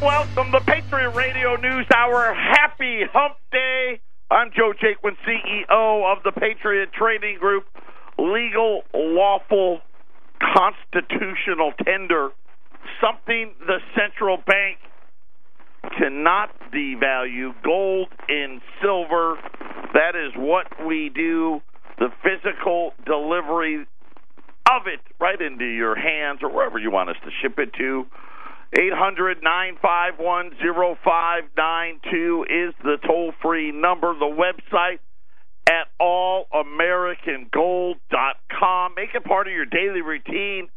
welcome to Patriot Radio News Hour. Happy Hump Day. I'm Joe Jaquin, CEO of the Patriot Trading Group. Legal, lawful, constitutional tender. Something the central bank cannot devalue. Gold and silver. That is what we do. The physical delivery of it right into your hands or wherever you want us to ship it to. 800 951 is the toll free number. The website at allamericangold.com. Make it part of your daily routine.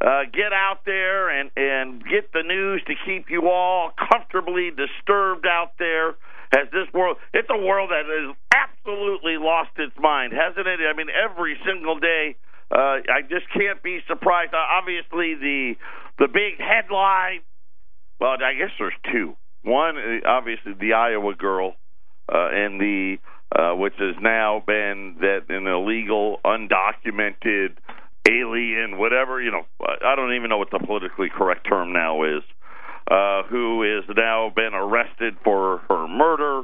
Uh, get out there and, and get the news to keep you all comfortably disturbed out there as this world it's a world that has absolutely lost its mind hasn't it i mean every single day uh, i just can't be surprised uh, obviously the the big headline well i guess there's two one uh, obviously the iowa girl uh, and the uh, which has now been that an illegal undocumented alien, whatever, you know, I don't even know what the politically correct term now is, uh, who is now been arrested for her murder.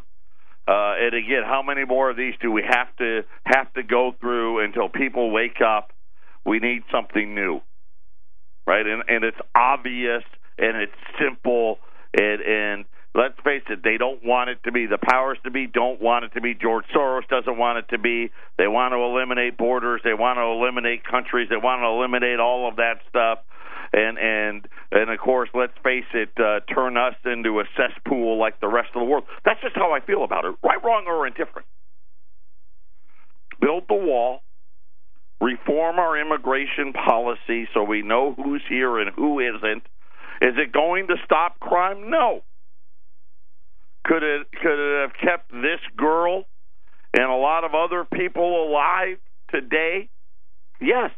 Uh, and again, how many more of these do we have to have to go through until people wake up? We need something new, right? And and it's obvious and it's simple and and let's face it, they don't want it to be. The powers to be don't want it to be. George Soros doesn't want it to be. They want to eliminate borders. They want to eliminate countries. They want to eliminate all of that stuff. And and and of course, let's face it, uh, turn us into a cesspool like the rest of the world. That's just how I feel about it, right, wrong, or indifferent. Build the wall, reform our immigration policy so we know who's here and who isn't. Is it going to stop crime? No. Could it could it have kept this girl and a lot of other people alive today? Yes.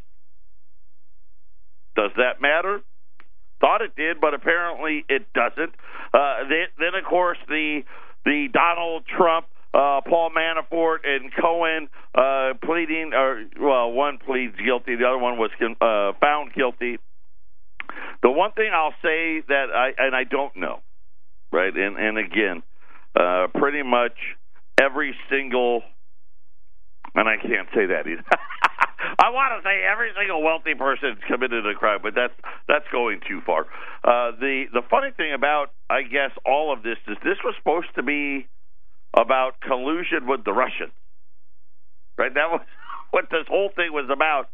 Does that matter? Thought it did, but apparently it doesn't. Uh, then, then, of course, the the Donald Trump, uh, Paul Manafort, and Cohen uh, pleading, or well, one pleads guilty, the other one was uh, found guilty. The one thing I'll say that I and I don't know, right? And and again, uh, pretty much every single, and I can't say that either. I want to say every single wealthy person committed a crime, but that's that's going too far. Uh, the the funny thing about I guess all of this is this was supposed to be about collusion with the Russians, right? That was what this whole thing was about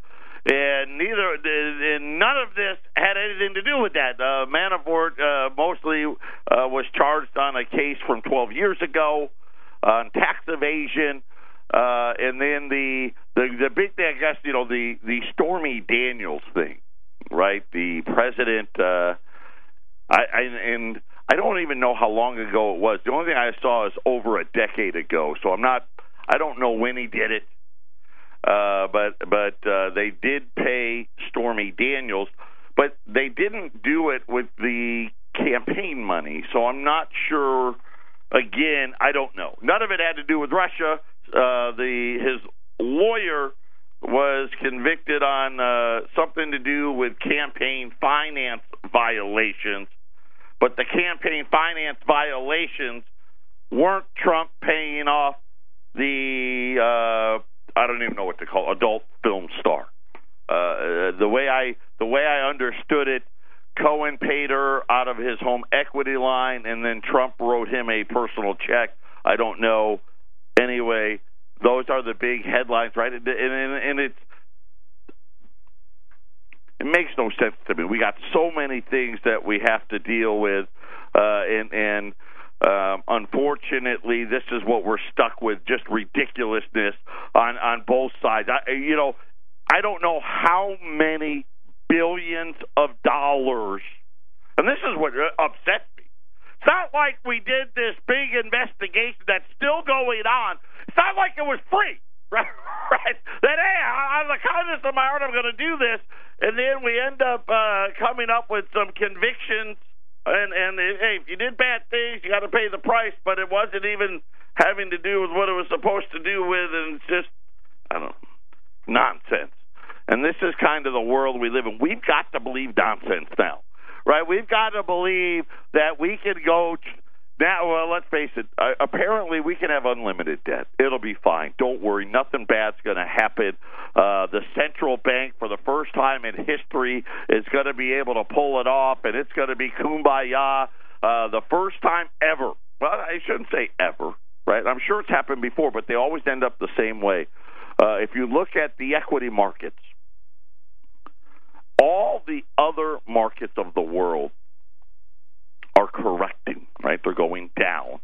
and neither and none of this had anything to do with that. Uh, Manafort uh, mostly uh, was charged on a case from 12 years ago on tax evasion, uh, and then the, the the big thing, I guess, you know, the the Stormy Daniels thing, right? The president, uh, I, I and I don't even know how long ago it was. The only thing I saw is over a decade ago, so I'm not. I don't know when he did it. Uh, but but uh, they did pay Stormy Daniels, but they didn't do it with the campaign money. So I'm not sure. Again, I don't know. None of it had to do with Russia. Uh, the his lawyer was convicted on uh, something to do with campaign finance violations, but the campaign finance violations weren't Trump paying off the uh, I don't even know what to call it, adult film star. Uh, the way I the way I understood it, Cohen paid her out of his home equity line, and then Trump wrote him a personal check. I don't know. Anyway, those are the big headlines, right? And, and, and it's it makes no sense to me. We got so many things that we have to deal with, uh, and and um, unfortunately, this is what we're stuck with: just ridiculousness on on both sides. I, you know, I don't know how many billions of dollars, and this is what upsets me. It's not like we did this big investigation that's still going on. It's not like it was free, right? right? That hey, out of the kindness of my heart, I'm going to do this, and then we end up uh, coming up with some convictions and and hey, if you did bad things, you got to pay the price. But it wasn't even having to do with what it was supposed to do with, and it's just I don't know, nonsense. And this is kind of the world we live in. We've got to believe nonsense now, right? We've got to believe that we can go. Now, well, let's face it. Uh, apparently, we can have unlimited debt. It'll be fine. Don't worry. Nothing bad's going to happen. Uh, the central bank, for the first time in history, is going to be able to pull it off, and it's going to be kumbaya. Uh, the first time ever. Well, I shouldn't say ever, right? I'm sure it's happened before, but they always end up the same way. Uh, if you look at the equity markets, all the other markets of the world correcting, right? They're going down.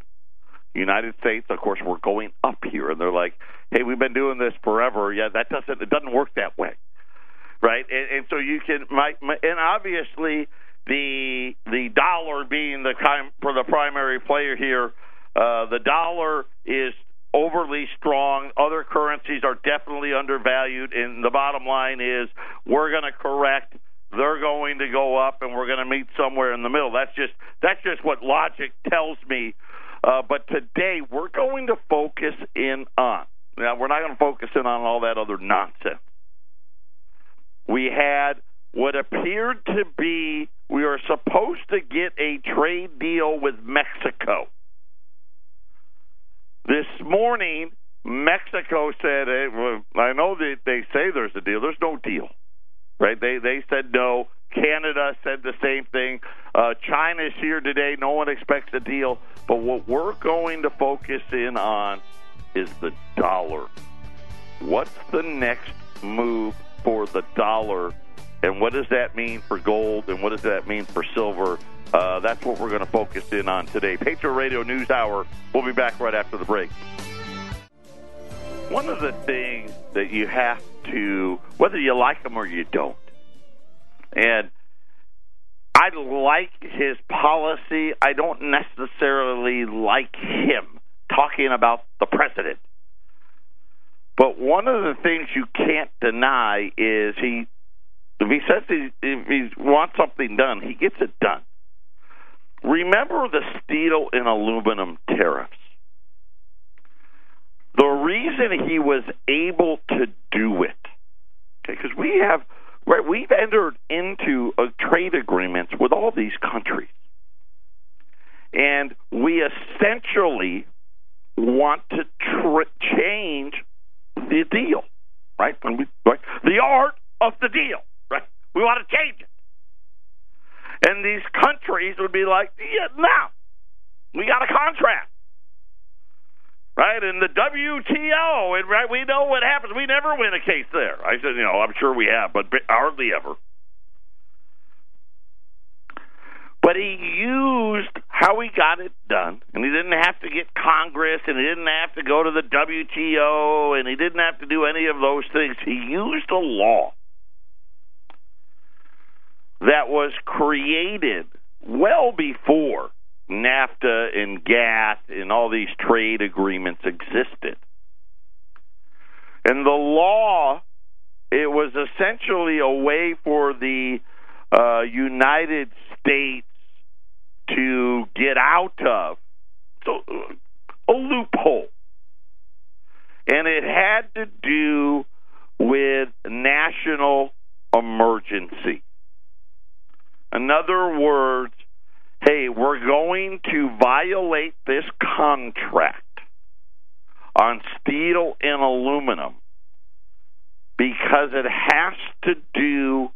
United States, of course, we're going up here, and they're like, "Hey, we've been doing this forever. Yeah, that doesn't it doesn't work that way, right?" And, and so you can, my, my, and obviously the the dollar being the kind for the primary player here, uh, the dollar is overly strong. Other currencies are definitely undervalued, and the bottom line is we're going to correct they're going to go up and we're going to meet somewhere in the middle. That's just that's just what logic tells me. Uh, but today we're going to focus in on. Now we're not going to focus in on all that other nonsense. We had what appeared to be we were supposed to get a trade deal with Mexico. This morning, Mexico said, hey, well, I know that they say there's a deal. There's no deal right? They they said no. Canada said the same thing. Uh, China's here today. No one expects a deal. But what we're going to focus in on is the dollar. What's the next move for the dollar? And what does that mean for gold? And what does that mean for silver? Uh, that's what we're going to focus in on today. Patriot Radio News Hour. We'll be back right after the break. One of the things that you have to, whether you like him or you don't, and I like his policy. I don't necessarily like him talking about the president. But one of the things you can't deny is he, if he says he, if he wants something done, he gets it done. Remember the steel and aluminum tariffs. The reason he was able to do it, because okay, we have, right, we've entered into a trade agreements with all these countries, and we essentially want to tr- change the deal, right? We, right? The art of the deal, right? We want to change it. And these countries would be like, yeah, now we got a contract right? And the WTO, and right, we know what happens. We never win a case there. I said, you know, I'm sure we have, but hardly ever. But he used how he got it done, and he didn't have to get Congress, and he didn't have to go to the WTO, and he didn't have to do any of those things. He used a law that was created well before NAFTA and GATT and all these trade agreements existed. And the law, it was essentially a way for the uh, United States to get out of a loophole. And it had to do with national emergency. In other words, hey, we're going to violate this contract on steel and aluminum because it has to do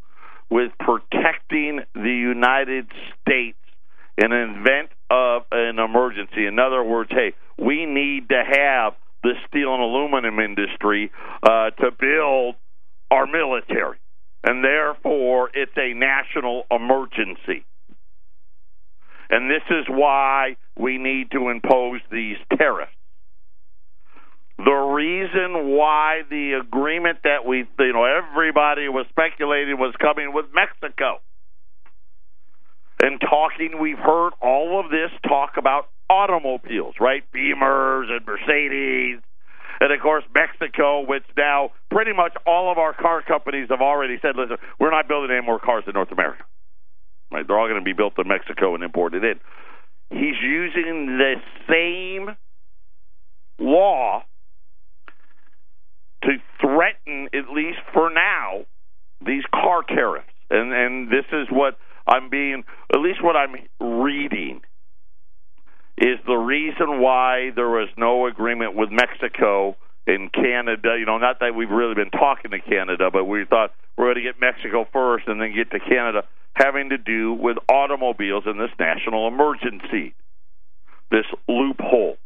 with protecting the United States in an event of an emergency. In other words, hey, we need to have the steel and aluminum industry uh, to build our military. And therefore, it's a national emergency. And this is why we need to impose these tariffs. The reason why the agreement that we, you know, everybody was speculating was coming with Mexico. And talking, we've heard all of this talk about automobiles, right? Beamers and Mercedes. And of course, Mexico, which now pretty much all of our car companies have already said, listen, we're not building any more cars in North America. Right? They're all going to be built in Mexico and imported in. He's using the same law to threaten, at least for now, these car tariffs. And and this is what I'm being, at least what I'm reading, is the reason why there was no agreement with Mexico and Canada. You know, not that we've really been talking to Canada, but we thought we're going to get Mexico first and then get to Canada, having to do with automobiles in this national emergency, this loophole.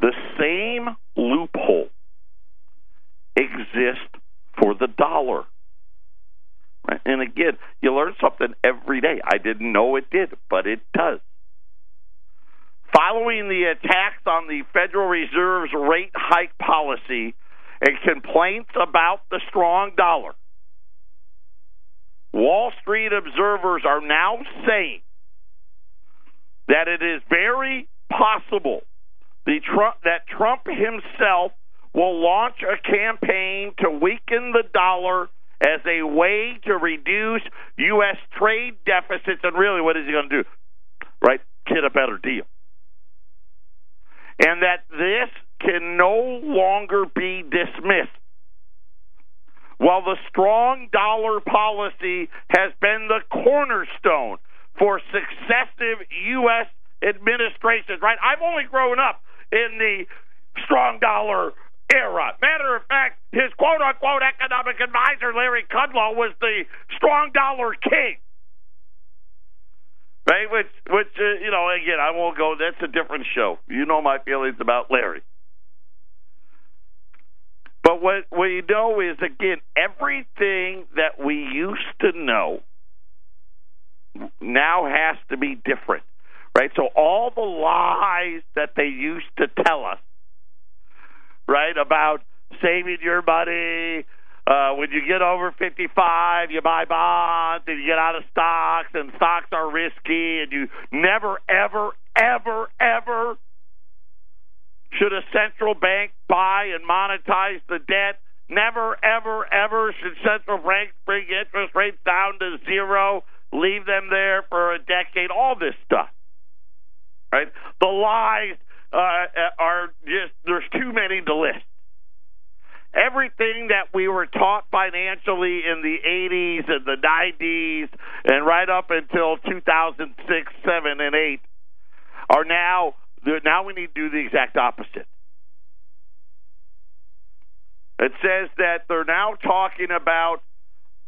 The same loophole exists for the dollar. And again, you learn something every day. I didn't know it did, but it does. Following the attacks on the Federal Reserve's rate hike policy and complaints about the strong dollar, Wall Street observers are now saying that it is very possible Trump, that Trump himself will launch a campaign to weaken the dollar as a way to reduce U.S. trade deficits. And really, what is he going to do? Right? Get a better deal. And that this can no longer be dismissed. While the strong dollar policy has been the cornerstone for successive U.S. administrations, right? I've only grown up in the strong dollar era. Matter of fact, his quote unquote economic advisor, Larry Kudlow, was the strong dollar king. Right? Which, which uh, you know, again, I won't go. That's a different show. You know my feelings about Larry. But what we know is, again, everything that we used to know now has to be different. Right? So all the lies that they used to tell us right? About saving your money. Uh, when you get over 55, you buy bonds and you get out of stocks, and stocks are risky, and you never, ever, ever, ever should a central bank buy and monetize the debt. Never, ever, ever should central banks bring interest rates down to zero, leave them there for a decade, all this stuff. Right? The lies uh, are just there's too many to list. Everything that we were taught financially in the 80s and the 90s and right up until 2006, 7, and 8 are now now we need to do the exact opposite. It says that they're now talking about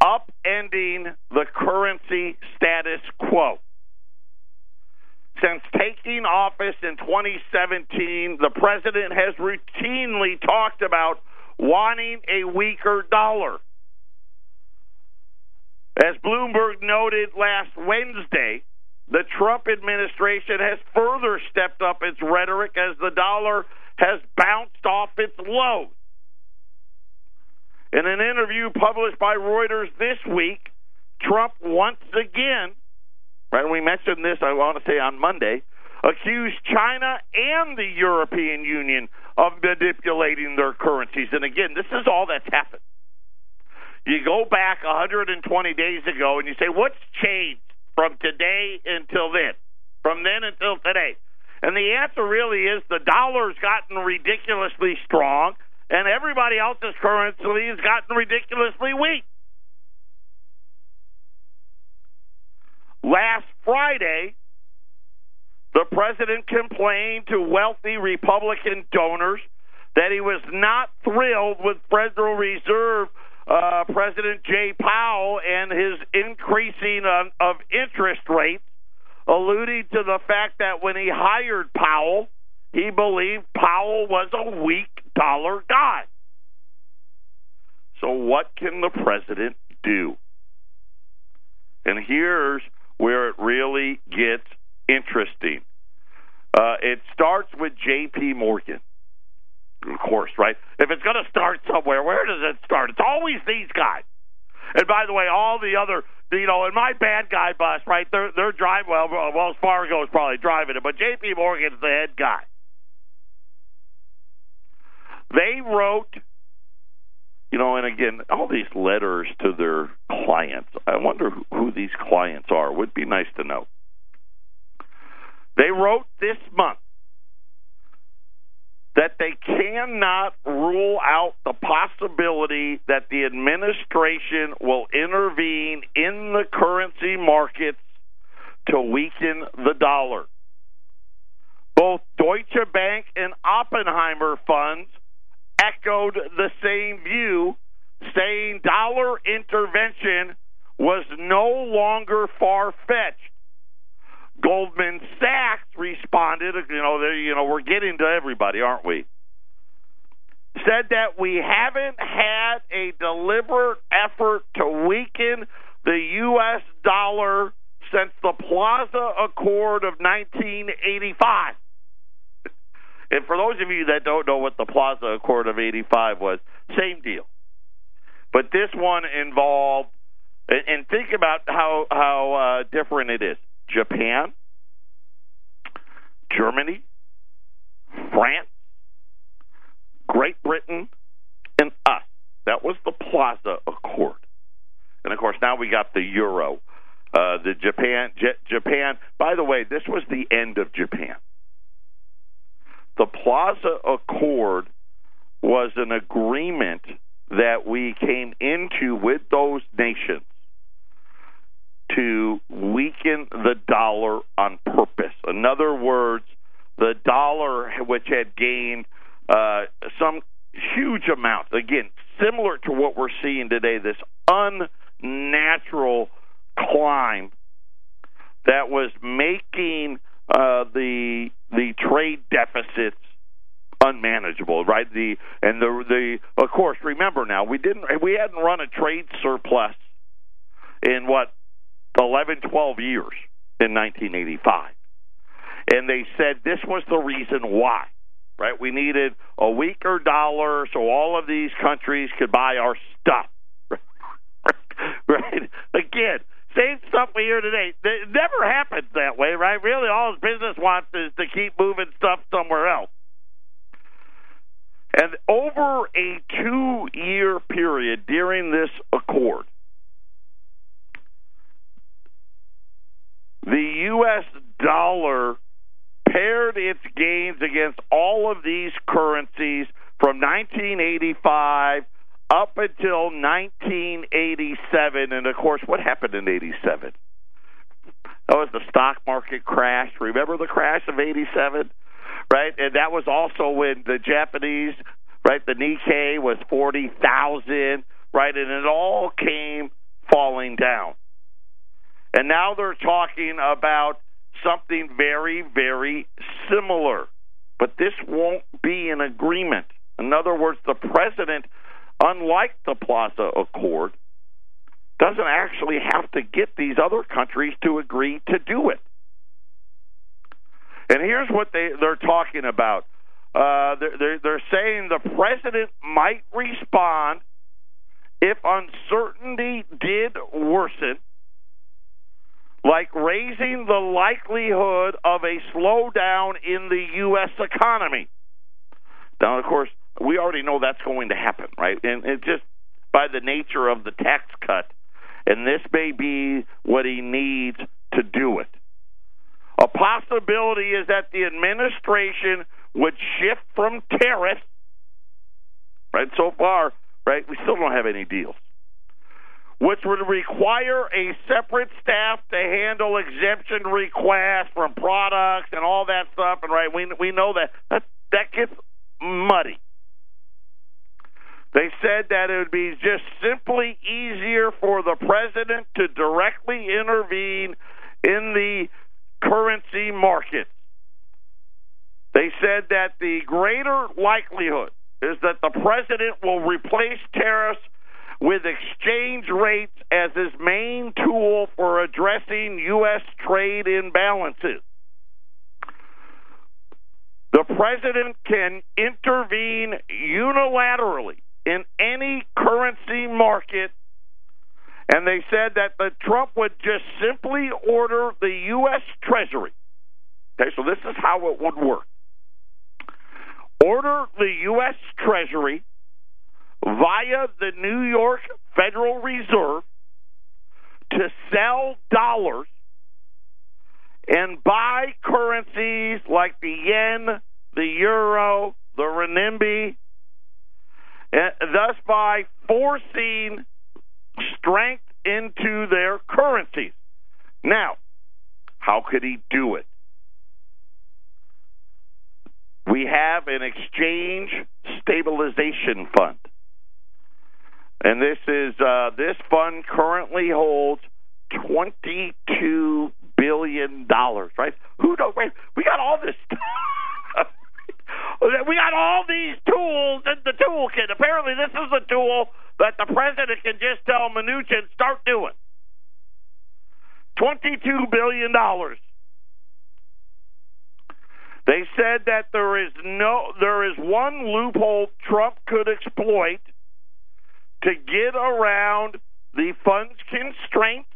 upending the currency status quo. Since taking office in 2017, the president has routinely talked about wanting a weaker dollar. As Bloomberg noted last Wednesday, the Trump administration has further stepped up its rhetoric as the dollar has bounced off its lows. In an interview published by Reuters this week, Trump once again Right? We mentioned this, I want to say, on Monday, accused China and the European Union of manipulating their currencies. And again, this is all that's happened. You go back 120 days ago and you say, what's changed from today until then? From then until today? And the answer really is the dollar's gotten ridiculously strong, and everybody else's currency has gotten ridiculously weak. Last Friday, the president complained to wealthy Republican donors that he was not thrilled with Federal Reserve uh, President Jay Powell and his increasing of, of interest rates, alluding to the fact that when he hired Powell, he believed Powell was a weak dollar guy. So, what can the president do? And here's where it really gets interesting. Uh, it starts with J.P. Morgan, course, right? If it's going to start somewhere, where does it start? It's always these guys. And by the way, all the other, you know, in my bad guy bus, right? They're they're driving. Well, Wells Fargo is probably driving it, but J.P. Morgan's the head guy. They wrote you know, and again, all these letters to their clients. I wonder who, who these clients are. Would be nice to know. They wrote this month that they cannot rule out the possibility that the administration will intervene in the currency markets to weaken the dollar. Both Deutsche Bank and Oppenheimer funds echoed the same view, saying dollar intervention was no longer far fetched. Goldman Sachs responded, you know, you know, we're getting to everybody, aren't we? Said that we haven't had a deliberate effort to weaken the U.S. dollar since the Plaza Accord of 1985. And for those of you that don't know what the Plaza Accord of 85 was, same deal. But this one involved, and think about how, how uh, different it is. Japan, Germany, France, Great Britain, and us. That was the Plaza Accord. And of course, now we got the euro. Uh, the Japan, J- Japan. By the way, this was the end of Japan. The Plaza Accord was an agreement that we came into with those nations to weaken the dollar on purpose. In other words, the dollar, which had gained uh, some huge amounts, again, similar to what we're seeing today, this unnatural climb that was making uh, the the trade deficits unmanageable, right? The and the the of course, remember now we didn't we hadn't run a trade surplus in what 11, 12 years in 1985. And they said this was the reason why, right? We needed a weaker dollar so all of these countries could buy our stuff. right? Again, same stuff we hear today. It never happens that way, right? Really, all business wants is to keep moving stuff somewhere else. And over a two year period during this accord, the U.S. dollar pared its gains against all of these currencies from 1985 up until 1987. And of course, what happened in 87? That was the stock market crash. Remember the crash of 87? Right? And that was also when the Japanese, right, the Nikkei was 40,000, right? And it all came falling down. And now they're talking about something very, very similar. But this won't be an agreement. In other words, the president, unlike the Plaza Accord, doesn't actually have to get these other countries to agree to do it. And here's what they, they're talking about. Uh, they're, they're saying the president might respond if uncertainty did worsen like raising the likelihood of a slowdown in the U.S. economy. Now, of course, we already know that's going to happen, right? And it just by the nature of the tax cut, and this may be what he needs to do it. A possibility is that the administration would shift from tariffs, right? So far, right, we still don't have any deals which would require a separate staff to handle exemption requests from products and all that stuff. And right, we we know that that that gets muddy. They said that it would be just simply easier for the president to directly intervene in the currency markets. They said that the greater likelihood is that the president will replace tariffs with exchange rates as his main tool for addressing U.S. trade imbalances. The president can intervene unilaterally in any currency market, and they said that the Trump would just simply order the U.S. Treasury. Okay, so this is how it would work. Order the U.S. Treasury via the New York Federal Reserve to sell dollars and buy currencies like the yen, the euro, the renminbi, thus by forcing strength into their currencies. Now, how could he do it? We have an exchange stabilization fund. And this is uh, this fund currently holds twenty two billion dollars. Right? Who knows? Wait, we got all this. we got all these tools in the toolkit. Apparently, this is a tool that the president can just tell Mnuchin start doing. Twenty-two billion dollars. Said that there is no, there is one loophole Trump could exploit to get around the fund's constraints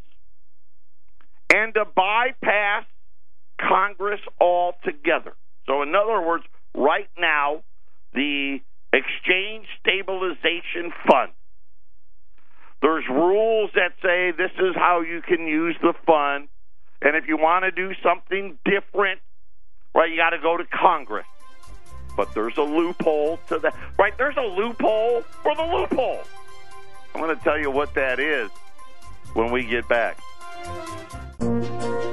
and to bypass Congress altogether. So, in other words, right now, the Exchange Stabilization Fund. There's rules that say this is how you can use the fund, and if you want to do something different, right, you got to go to Congress. But there's a loophole to that, right? There's a loophole for the loophole. I'm going to tell you what that is when we get back.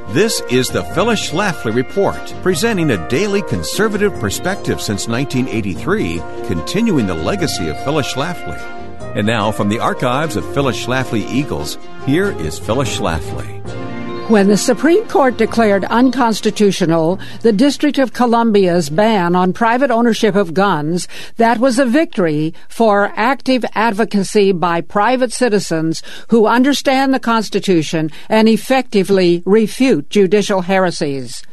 This is the Phyllis Schlafly Report, presenting a daily conservative perspective since 1983, continuing the legacy of Phyllis Schlafly. And now, from the archives of Phyllis Schlafly Eagles, here is Phyllis Schlafly. When the Supreme Court declared unconstitutional the District of Columbia's ban on private ownership of guns, that was a victory for active advocacy by private citizens who understand the Constitution and effectively refute judicial heresies.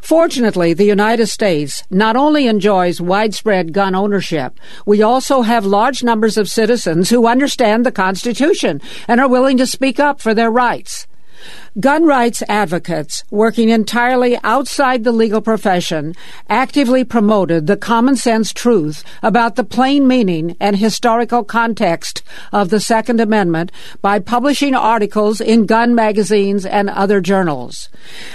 Fortunately, the United States not only enjoys widespread gun ownership, we also have large numbers of citizens who understand the Constitution and are willing to speak up for their rights. Gun rights advocates working entirely outside the legal profession actively promoted the common sense truth about the plain meaning and historical context of the Second Amendment by publishing articles in gun magazines and other journals.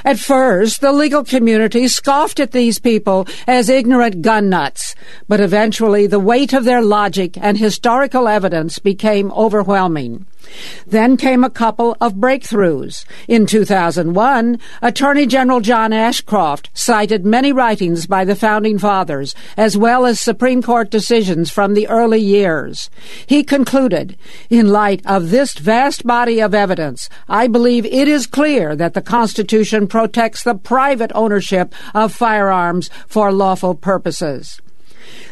At first, the legal community scoffed at these people as ignorant gun nuts, but eventually the weight of their logic and historical evidence became overwhelming. Then came a couple of breakthroughs. In 2001, Attorney General John Ashcroft cited many writings by the Founding Fathers, as well as Supreme Court decisions from the early years. He concluded, in light of this vast body of evidence, I believe it is clear that the Constitution protects the private ownership of firearms for lawful purposes.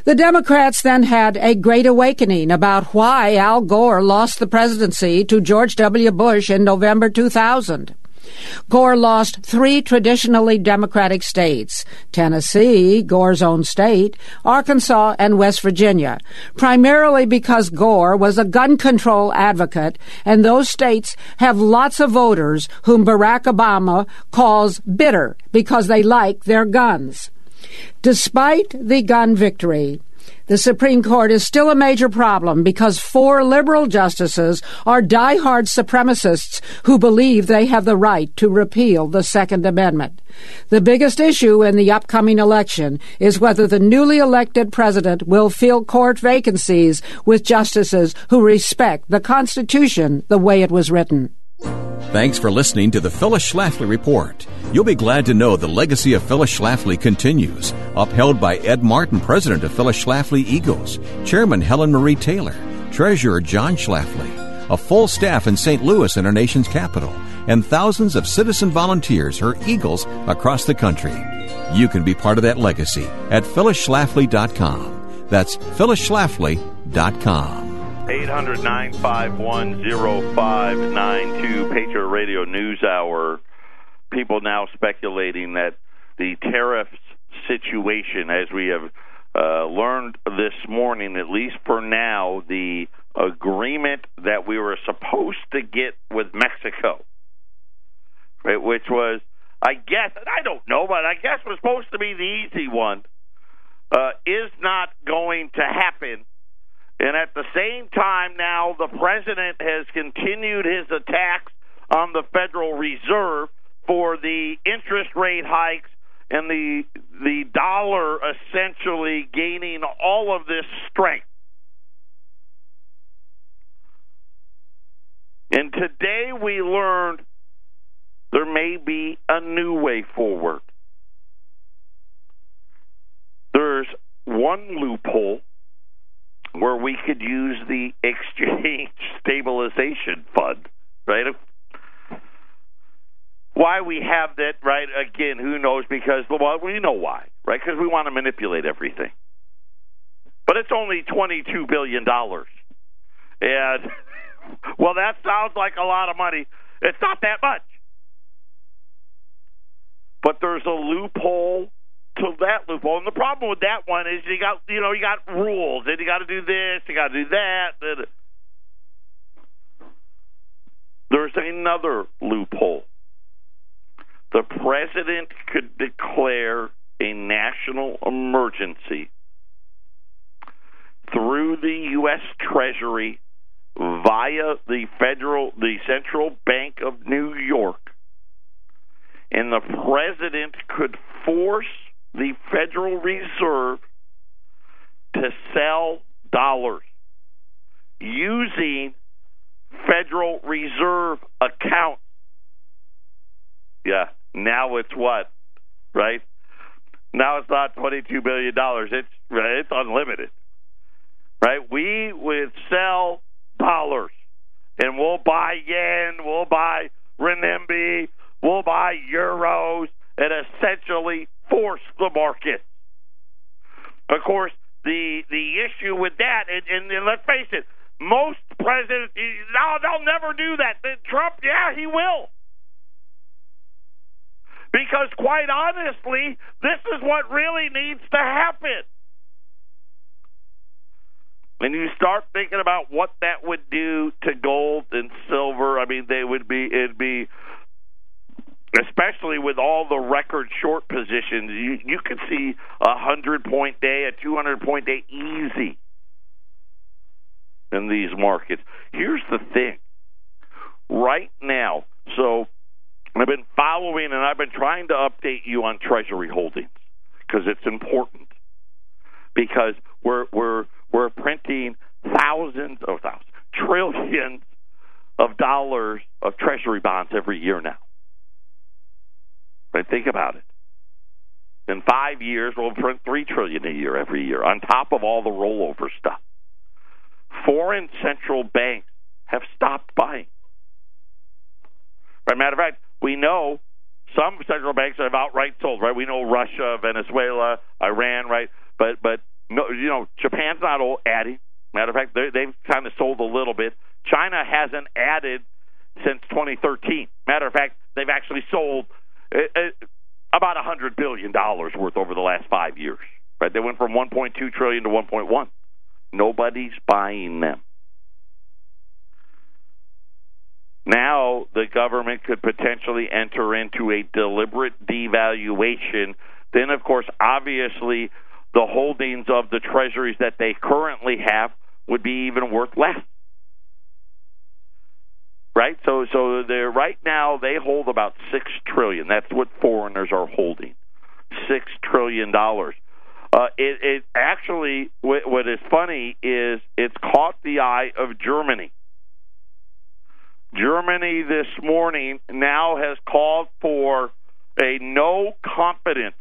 The Democrats then had a great awakening about why Al Gore lost the presidency to George W. Bush in November 2000. Gore lost three traditionally Democratic states Tennessee, Gore's own state, Arkansas, and West Virginia, primarily because Gore was a gun control advocate, and those states have lots of voters whom Barack Obama calls bitter because they like their guns. Despite the gun victory, the Supreme Court is still a major problem because four liberal justices are die-hard supremacists who believe they have the right to repeal the Second Amendment. The biggest issue in the upcoming election is whether the newly elected president will fill court vacancies with justices who respect the Constitution the way it was written. Thanks for listening to the Phyllis Schlafly Report. You'll be glad to know the legacy of Phyllis Schlafly continues, upheld by Ed Martin, president of Phyllis Schlafly Eagles, chairman Helen Marie Taylor, treasurer John Schlafly, a full staff in St. Louis and our nation's capital, and thousands of citizen volunteers, her Eagles, across the country. You can be part of that legacy at phyllisschlafly.com. That's phyllisschlafly.com. 800 951 0592 Patriot Radio News Hour. People now speculating that the tariffs situation, as we have uh, learned this morning, at least for now, the agreement that we were supposed to get with Mexico, right, which was, I guess, I don't know, but I guess was supposed to be the easy one, uh, is not going to happen and at the same time, now the president has continued his attacks on the Federal Reserve for the interest rate hikes and the the dollar essentially gaining all of this strength. And today we learned there may be a new way forward. There's one loophole where we could use the exchange stabilization fund, right? Why we have that, right? Again, who knows? Because well, we know why, right? Because we want to manipulate everything. But it's only twenty-two billion dollars, and well, that sounds like a lot of money. It's not that much, but there's a loophole to that loophole. And the problem with that one is you got you know you got rules and you got to do this, you got to do that. There's another loophole. The president could declare a national emergency through the U.S. Treasury via the federal, the Central Bank of New York, and the president could force the Federal Reserve to sell dollars using Federal Reserve accounts. Yeah, now it's what, right? Now it's not twenty-two billion dollars. It's it's unlimited, right? We would sell dollars, and we'll buy yen, we'll buy renminbi, we'll buy euros, and essentially force the market. Of course, the the issue with that, and, and, and let's face it, most presidents, no, they'll never do that. Trump, yeah, he will. Because quite honestly, this is what really needs to happen. When you start thinking about what that would do to gold and silver, I mean, they would be, it'd be especially with all the record short positions, you you could see a hundred point day, a two hundred point day easy in these markets. Here's the thing. Right now, so I've been following and I've been trying to update you on Treasury holdings because it's important. Because we're we're we're printing thousands of thousands, trillions of dollars of Treasury bonds every year now. But think about it. In five years, we'll print three trillion a year every year, on top of all the rollover stuff. Foreign central banks have stopped buying. A matter of fact, we know some central banks have outright sold. Right? We know Russia, Venezuela, Iran. Right? But but no, you know Japan's not all adding. Matter of fact, they've kind of sold a little bit. China hasn't added since 2013. Matter of fact, they've actually sold Uh, uh, about a hundred billion dollars worth over the last five years. Right? They went from 1.2 trillion to 1.1. Nobody's buying them. Now the government could potentially enter into a deliberate devaluation. Then, of course, obviously, the holdings of the treasuries that they currently have would be even worth less right? So so they're right now they hold about six trillion. That's what foreigners are holding, six trillion dollars. Uh, it, it actually what, what is funny is it's caught the eye of Germany. Germany this morning now has called for a no confidence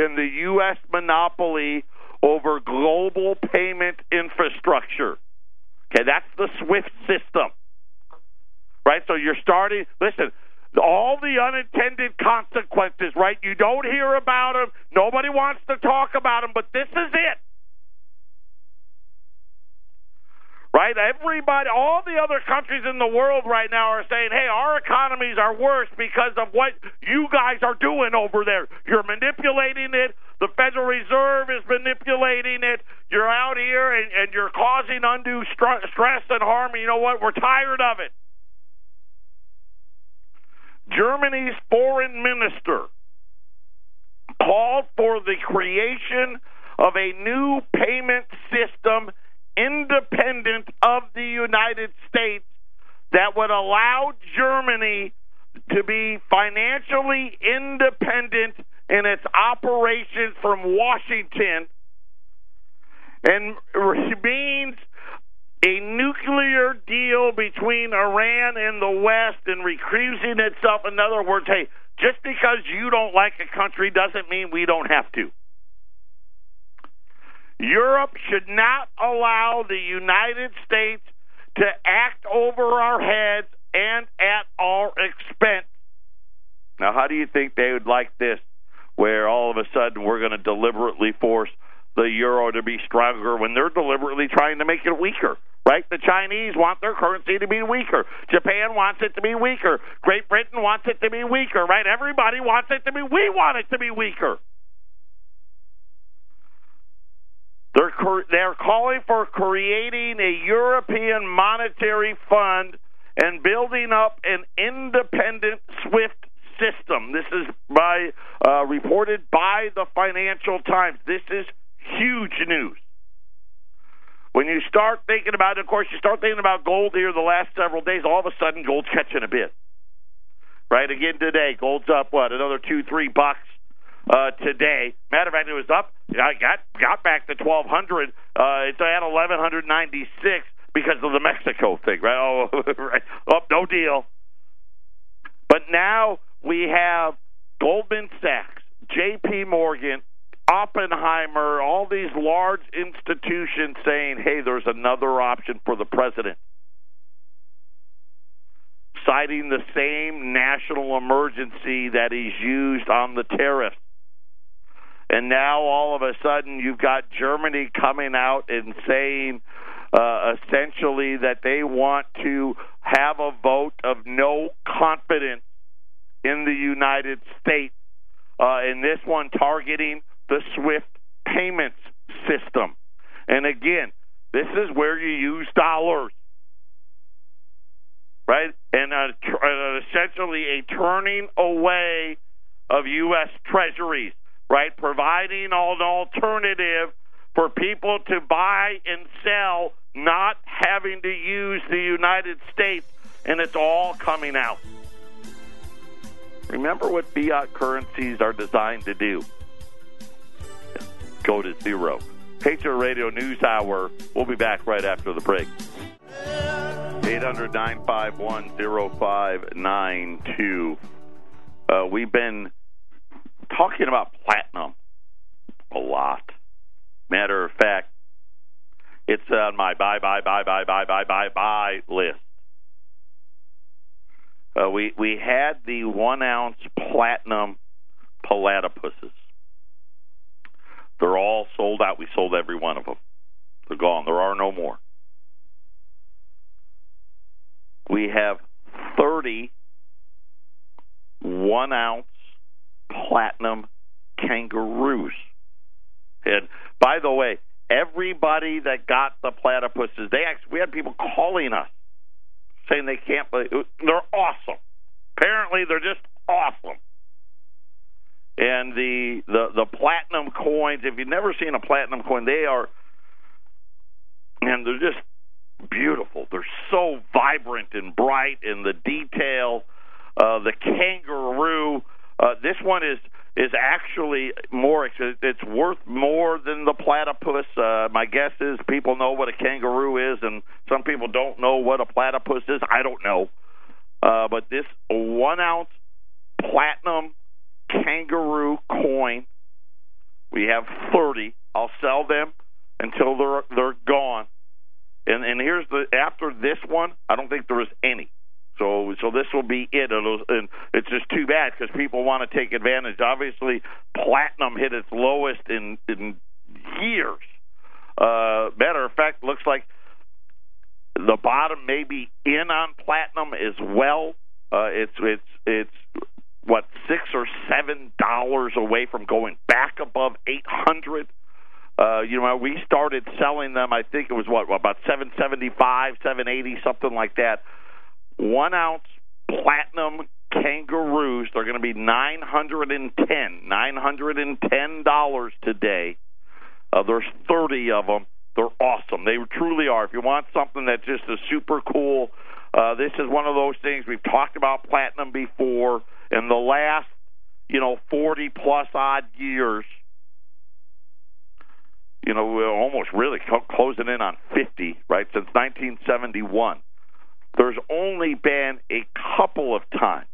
in the U.S. monopoly over global payment infrastructure. Okay, that's the SWIFT system right? So you're starting. Listen, all the unintended consequences, right? You don't hear about them. Nobody wants to talk about them, but this is it. Right? Everybody, all the other countries in the world right now are saying, hey, our economies are worse because of what you guys are doing over there. You're manipulating it. The Federal Reserve is manipulating it. You're out here and, and you're causing undue stress and harm. You know what? We're tired of it. Germany's foreign minister called for the creation of a new payment system independent of the United States that would allow Germany to be financially independent in its operations from Washington and means a nuclear deal between Iran and the West and recusing itself. In other words, hey, just because you don't like a country doesn't mean we don't have to. Europe should not allow the United States to act over our heads and at our expense. Now, how do you think they would like this, where all of a sudden we're going to deliberately force the euro to be stronger when they're deliberately trying to make it weaker? Right? The Chinese want their currency to be weaker. Japan wants it to be weaker. Great Britain wants it to be weaker. Right? Everybody wants it to be. We want it to be weaker. They're they're calling for creating a European monetary fund and building up an independent SWIFT system. This is by uh, reported by the Financial Times. This is huge news. When you start thinking about it, of course, you start thinking about gold here the last several days. All of a sudden, gold's catching a bit. Right again today, gold's up what another two, three bucks uh, today. Matter of fact, it was up. I got got back to twelve hundred. Uh, it's at eleven hundred ninety six because of the Mexico thing, right? Oh, right. oh, no deal. But now we have Goldman Sachs, J.P. Morgan, Oppenheimer, all these large institutions saying, hey, there's another option for the president. Citing the same national emergency that he's used on the tariffs. And now all of a sudden you've got Germany coming out and saying uh, essentially that they want to have a vote of no confidence in the United States. Uh, and this one targeting the SWIFT payments system. And again, this is where you use dollars, right? And uh, tr- uh, essentially a turning away of U.S. treasuries, right? Providing an alternative for people to buy and sell, not having to use the United States, and it's all coming out. Remember what fiat currencies are designed to do go to zero. Patriot Radio News Hour. We'll be back right after the break. 800 951 0592. Uh, we've been talking about platinum a lot. Matter of fact, it's on my buy, buy, buy, buy, buy, buy, buy, buy list. Uh, we we had the one ounce platinum platypuses. They're all sold out. We sold every one of them. They're gone. There are no more. We have 30 one ounce platinum kangaroos. And by the way, everybody that got the platypuses, they actually we had people calling us saying they can't believe they're awesome. Apparently, they're just awesome. And the the the platinum coins, if you've never seen a platinum coin, they are and they're just beautiful. They're so vibrant and bright in the detail. Uh, the kangaroo. Uh, this one is is actually more. It's worth more than the platypus. Uh, my guess is people know what a kangaroo is, and some people don't know what a platypus is. I don't know, uh, but this one ounce platinum kangaroo coin. We have thirty. I'll sell them until they're they're gone. And and here's the after this one, I don't think there is any. So so this will be it. It'll, and it's just too bad because people want to take advantage. Obviously, platinum hit its lowest in in years. Uh, matter of fact, looks like the bottom may be in on platinum as well. Uh, it's it's it's what six or seven dollars away from going back above eight hundred. Uh, you know, we started selling them. I think it was what about seven seventy five, seven eighty, something like that one ounce platinum kangaroos. They're going to be nine hundred and ten, nine hundred and ten dollars today. Uh, there's thirty of them. They're awesome. They truly are. If you want something that just is super cool, uh, this is one of those things we've talked about platinum before. In the last you know, 40 plus odd years, you know, we're almost really co- closing in on 50, right, since 1971. There's only been a couple of times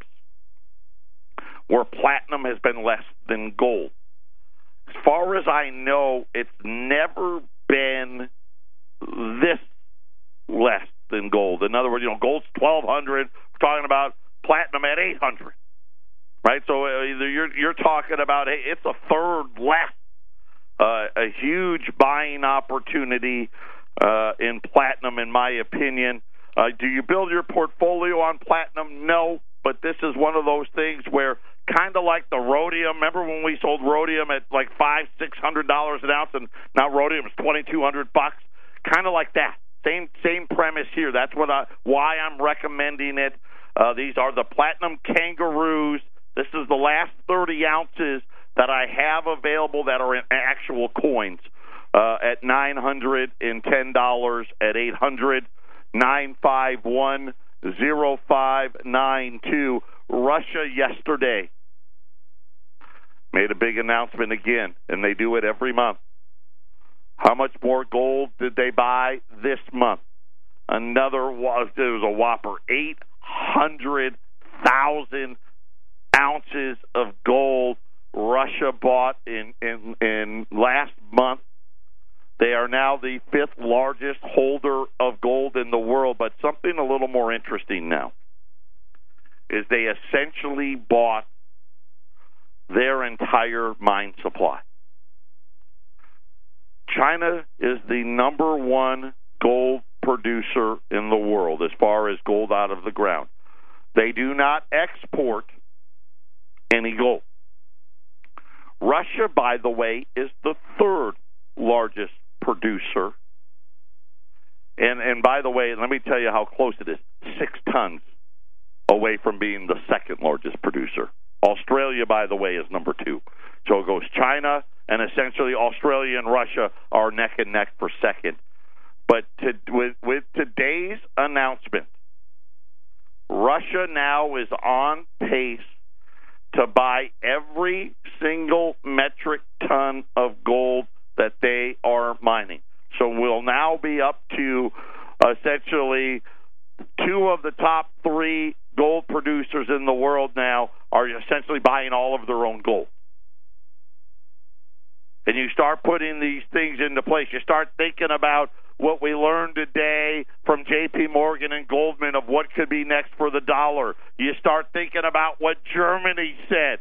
where platinum has been less than gold. As far as I know, it's never been this less than gold. In other words, you know, gold's 1200, we're talking about platinum at 800. Right? So uh, you're you're talking about hey, it's a third less uh, a huge buying opportunity uh, in platinum, in my opinion. Uh, do you build your portfolio on platinum? No, but this is one of those things where, kind of like the rhodium. Remember when we sold rhodium at like five, six hundred dollars an ounce, and now rhodium is twenty two hundred bucks. Kind of like that. Same same premise here. That's what I, why I'm recommending it. Uh, these are the platinum kangaroos. This is the last 30 ounces that I have available that are in actual coins uh, at $910 at 800 951 0592. Russia yesterday made a big announcement again, and they do it every month. How much more gold did they buy this month? Another was it was a whopper eight hundred thousand ounces of gold Russia bought in, in in last month. They are now the fifth largest holder of gold in the world, but something a little more interesting now is they essentially bought their entire mine supply. China is the number one gold producer in the world as far as gold out of the ground. They do not export any gold. Russia, by the way, is the third largest producer. And and by the way, let me tell you how close it is. Six tons away from being the second largest producer. Australia, by the way, is number two. So it goes China, and essentially Australia and Russia are neck and neck for second. But to, with, with today's announcement, Russia now is on pace to buy every single metric ton of gold that they are mining. So we'll now be up to essentially two of the top three gold producers in the world now are essentially buying all of their own gold and you start putting these things into place. You start thinking about what we learned today from JP Morgan and Goldman of what could be next for the dollar. You start thinking about what Germany said.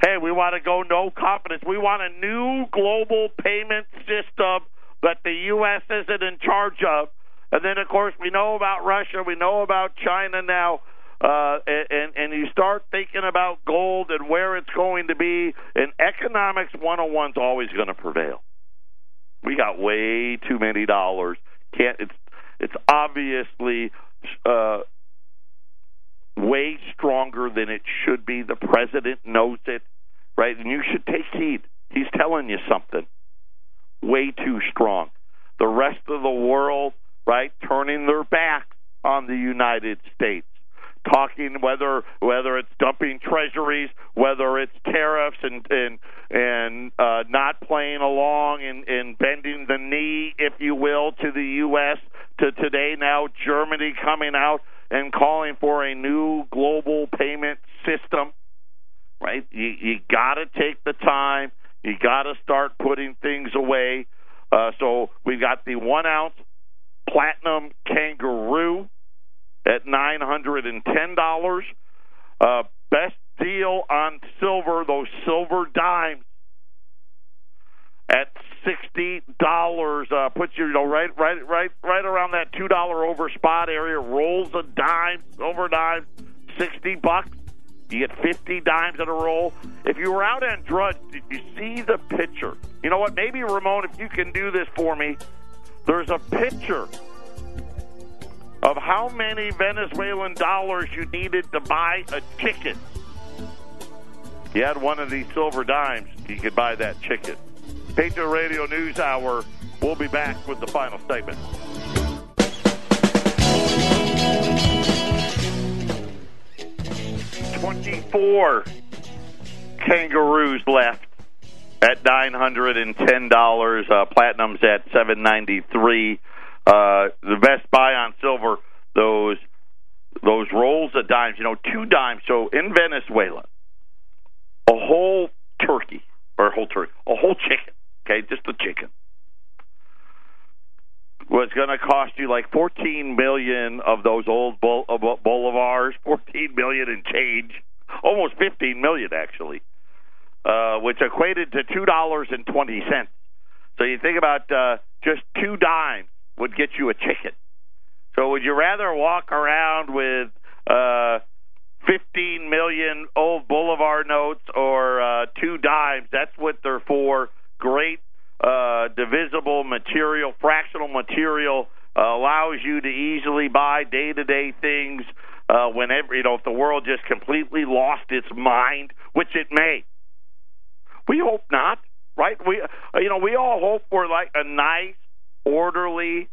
Hey, we want to go no confidence. We want a new global payment system that the U.S. isn't in charge of. And then, of course, we know about Russia. We know about China now uh, and and you start thinking about gold and where it's going to be, and economics 101 is always going to prevail. We got way too many dollars. Can't it's it's obviously uh, way stronger than it should be. The president knows it, right? And you should take heed. He's telling you something. Way too strong. The rest of the world, right, turning their backs on the United States talking whether whether it's dumping treasuries, whether it's tariffs and and and uh, not playing along and, and bending the knee, if you will, to the U.S. To today now Germany coming out and calling for a new global payment system. Right? You you got to take the time. You got to start putting things away. Uh, so we've got the one ounce platinum kangaroo at $910. Uh, best deal on silver, those silver dimes at sixty dollars uh, puts you, you know right right right right around that two dollar over spot area. Rolls a dime, silver dime, sixty bucks. You get fifty dimes in a roll. If you were out on Drudge, did you see the picture? You know what? Maybe Ramon, if you can do this for me, there's a picture of how many Venezuelan dollars you needed to buy a ticket. You had one of these silver dimes, you could buy that ticket. Patriot Radio News Hour. We'll be back with the final statement. Twenty-four kangaroos left at nine hundred and ten dollars. Uh, platinum's at seven ninety three. Uh, the best buy on silver those those rolls of dimes. You know, two dimes. So in Venezuela, a whole turkey or a whole turkey, a whole chicken. Okay, just a chicken was going to cost you like 14 million of those old bol- bolivars, 14 million and change, almost 15 million actually, uh, which equated to two dollars and twenty cents. So you think about uh, just two dimes would get you a chicken. So would you rather walk around with uh, 15 million old bolivar notes or uh, two dimes? That's what they're for. Great uh, divisible material, fractional material uh, allows you to easily buy day to day things uh, whenever, you know, if the world just completely lost its mind, which it may. We hope not, right? We, uh, you know, we all hope for like a nice, orderly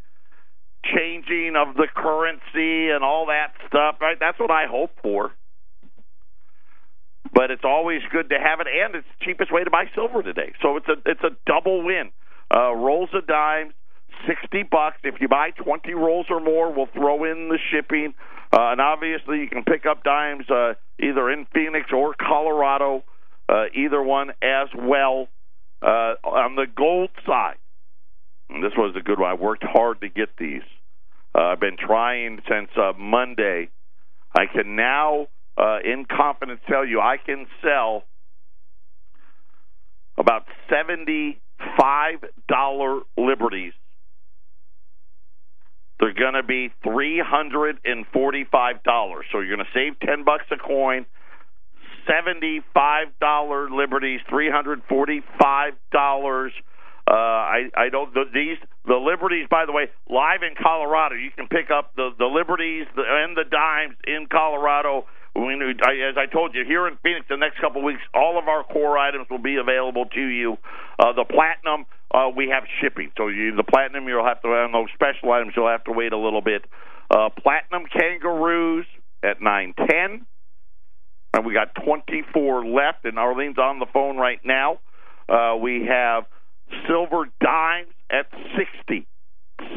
changing of the currency and all that stuff, right? That's what I hope for but it's always good to have it, and it's the cheapest way to buy silver today. So it's a it's a double win. Uh, rolls of dimes, sixty bucks. If you buy twenty rolls or more, we'll throw in the shipping, uh, and obviously you can pick up dimes uh, either in Phoenix or Colorado, uh, either one as well. Uh, on the gold side, and this was a good one. I worked hard to get these. Uh, I've been trying since uh, Monday. I can now uh, in confidence tell you I can sell about seventy-five dollar liberties. They're going to be three hundred and forty-five dollars. So you're going to save ten bucks a coin. Seventy-five dollar liberties, three hundred forty-five dollars. Uh, I I don't the, these the liberties. By the way, live in Colorado, you can pick up the the liberties and the dimes in Colorado we, I, as I told you, here in Phoenix, the next couple of weeks, all of our core items will be available to you. Uh, the platinum, uh, we have shipping, so you, the platinum, you'll have to on those special items, you'll have to wait a little bit. Uh, platinum kangaroos at nine ten, and we got twenty four left. And Arlene's on the phone right now. Uh, we have silver dimes at sixty.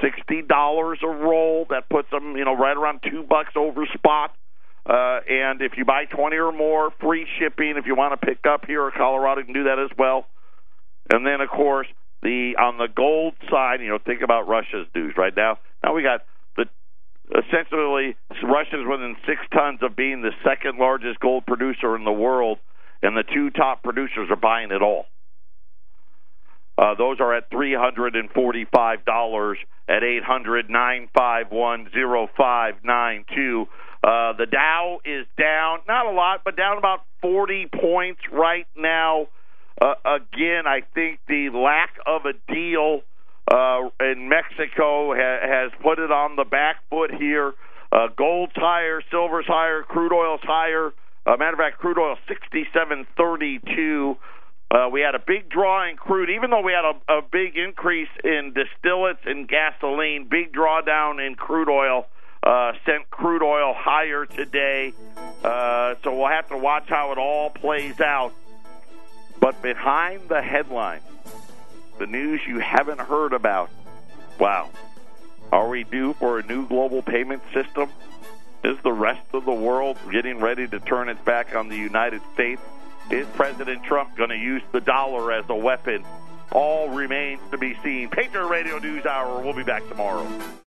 Sixty dollars a roll. That puts them, you know, right around two bucks over spot. Uh, and if you buy 20 or more, free shipping. If you want to pick up here in Colorado, you can do that as well. And then, of course, the on the gold side, you know, think about Russia's dues right now. Now we got the essentially Russia's within six tons of being the second largest gold producer in the world, and the two top producers are buying it all. Uh, those are at three hundred and forty-five dollars at eight hundred nine five one zero five nine two. Uh, the Dow is down, not a lot, but down about 40 points right now. Uh, again, I think the lack of a deal uh, in Mexico ha- has put it on the back foot here. Uh, gold's higher, silver's higher, crude oil's higher. Uh, matter of fact, crude oil 67.32. Uh, we had a big draw in crude, even though we had a, a big increase in distillates and gasoline. Big drawdown in crude oil uh, sent crude oil higher today. Uh, so we'll have to watch how it all plays out. But behind the headline, the news you haven't heard about. Wow. Are we due for a new global payment system? Is the rest of the world getting ready to turn its back on the United States? Is President Trump going to use the dollar as a weapon? All remains to be seen. Patriot Radio News Hour. We'll be back tomorrow.